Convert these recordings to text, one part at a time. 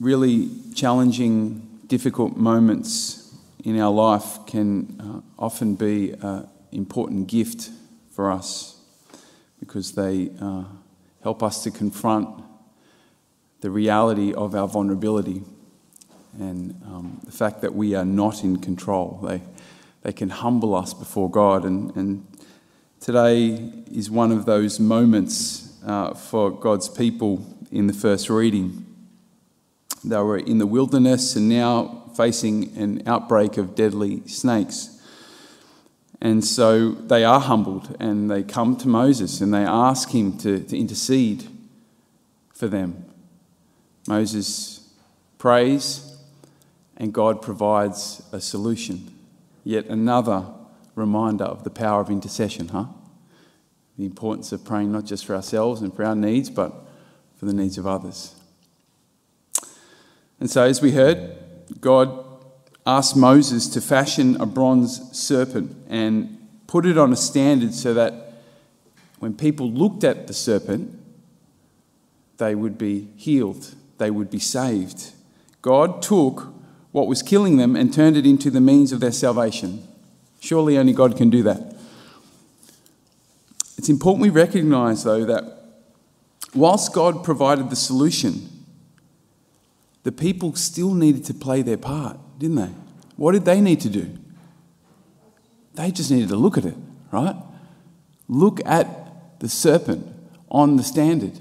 really challenging, difficult moments in our life can uh, often be an important gift for us because they uh, help us to confront the reality of our vulnerability and um, the fact that we are not in control. They, they can humble us before God. And, and today is one of those moments uh, for God's people in the first reading. They were in the wilderness and now facing an outbreak of deadly snakes. And so they are humbled and they come to Moses and they ask him to, to intercede for them. Moses prays and God provides a solution. Yet another reminder of the power of intercession, huh? The importance of praying not just for ourselves and for our needs, but for the needs of others. And so, as we heard, God asked Moses to fashion a bronze serpent and put it on a standard so that when people looked at the serpent, they would be healed, they would be saved. God took what was killing them and turned it into the means of their salvation. Surely only God can do that. It's important we recognize, though, that whilst God provided the solution, the people still needed to play their part, didn't they? What did they need to do? They just needed to look at it, right? Look at the serpent on the standard.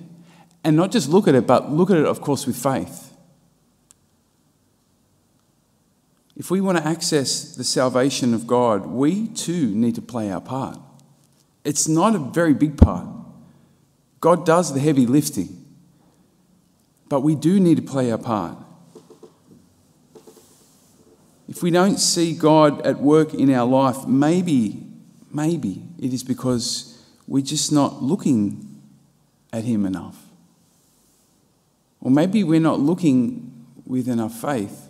And not just look at it, but look at it, of course, with faith. If we want to access the salvation of God, we too need to play our part. It's not a very big part. God does the heavy lifting. But we do need to play our part. If we don't see God at work in our life, maybe, maybe it is because we're just not looking at Him enough. Or maybe we're not looking with enough faith.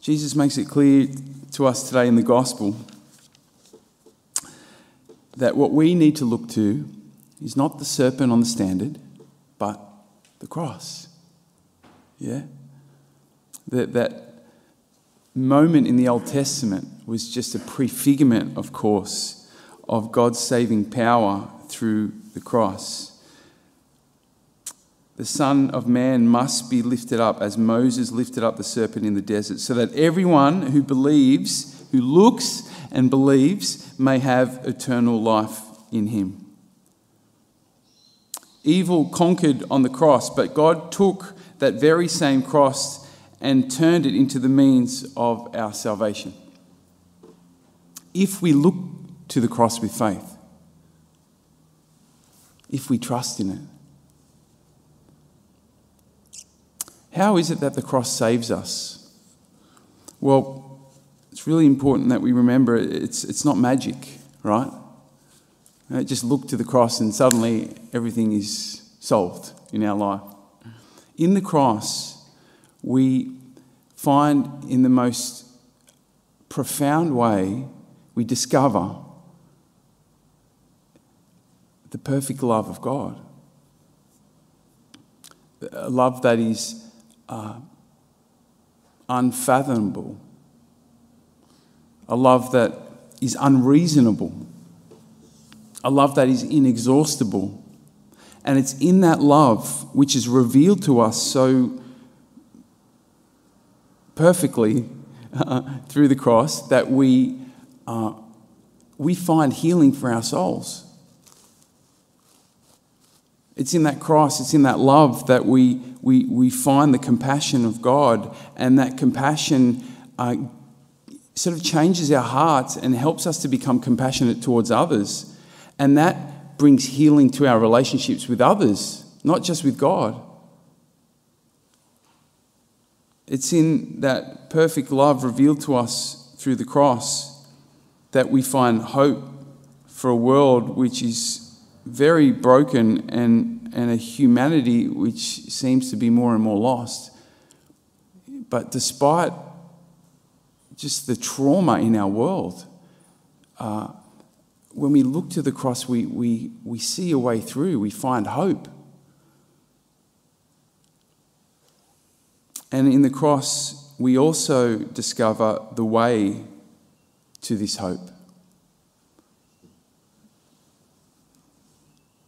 Jesus makes it clear to us today in the gospel that what we need to look to is not the serpent on the standard, but the cross. Yeah? That, that moment in the Old Testament was just a prefigurement, of course, of God's saving power through the cross. The Son of Man must be lifted up as Moses lifted up the serpent in the desert, so that everyone who believes, who looks and believes, may have eternal life in him. Evil conquered on the cross, but God took that very same cross and turned it into the means of our salvation. If we look to the cross with faith, if we trust in it, how is it that the cross saves us? Well, it's really important that we remember it's, it's not magic, right? Just look to the cross and suddenly everything is solved in our life. In the cross, we find in the most profound way, we discover the perfect love of God. A love that is uh, unfathomable, a love that is unreasonable a love that is inexhaustible. And it's in that love which is revealed to us so perfectly uh, through the cross that we, uh, we find healing for our souls. It's in that cross, it's in that love that we, we, we find the compassion of God, and that compassion uh, sort of changes our hearts and helps us to become compassionate towards others. And that brings healing to our relationships with others, not just with God. It's in that perfect love revealed to us through the cross that we find hope for a world which is very broken and, and a humanity which seems to be more and more lost. But despite just the trauma in our world, uh, when we look to the cross, we, we, we see a way through, we find hope. And in the cross, we also discover the way to this hope.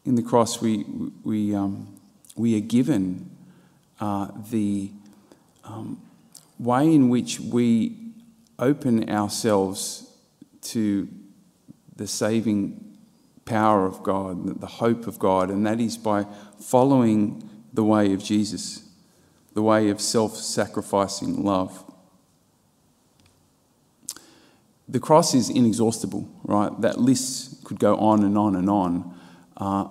In the cross, we, we, um, we are given uh, the um, way in which we open ourselves to the saving power of God, the hope of God, and that is by following the way of Jesus, the way of self sacrificing love. The cross is inexhaustible, right? That list could go on and on and on. Uh,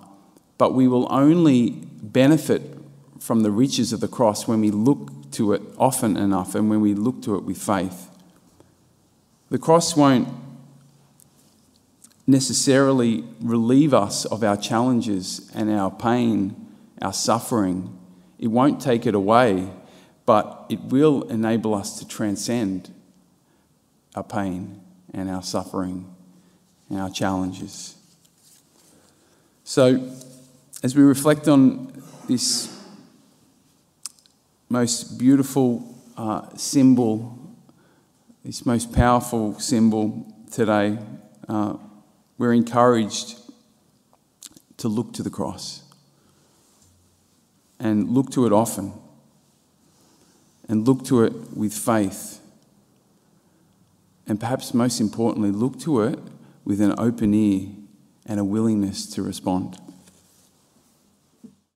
but we will only benefit from the riches of the cross when we look to it often enough and when we look to it with faith. The cross won't necessarily relieve us of our challenges and our pain, our suffering. It won't take it away, but it will enable us to transcend our pain and our suffering and our challenges. So, as we reflect on this most beautiful uh, symbol, this most powerful symbol today, uh, we're encouraged to look to the cross and look to it often and look to it with faith. And perhaps most importantly, look to it with an open ear and a willingness to respond.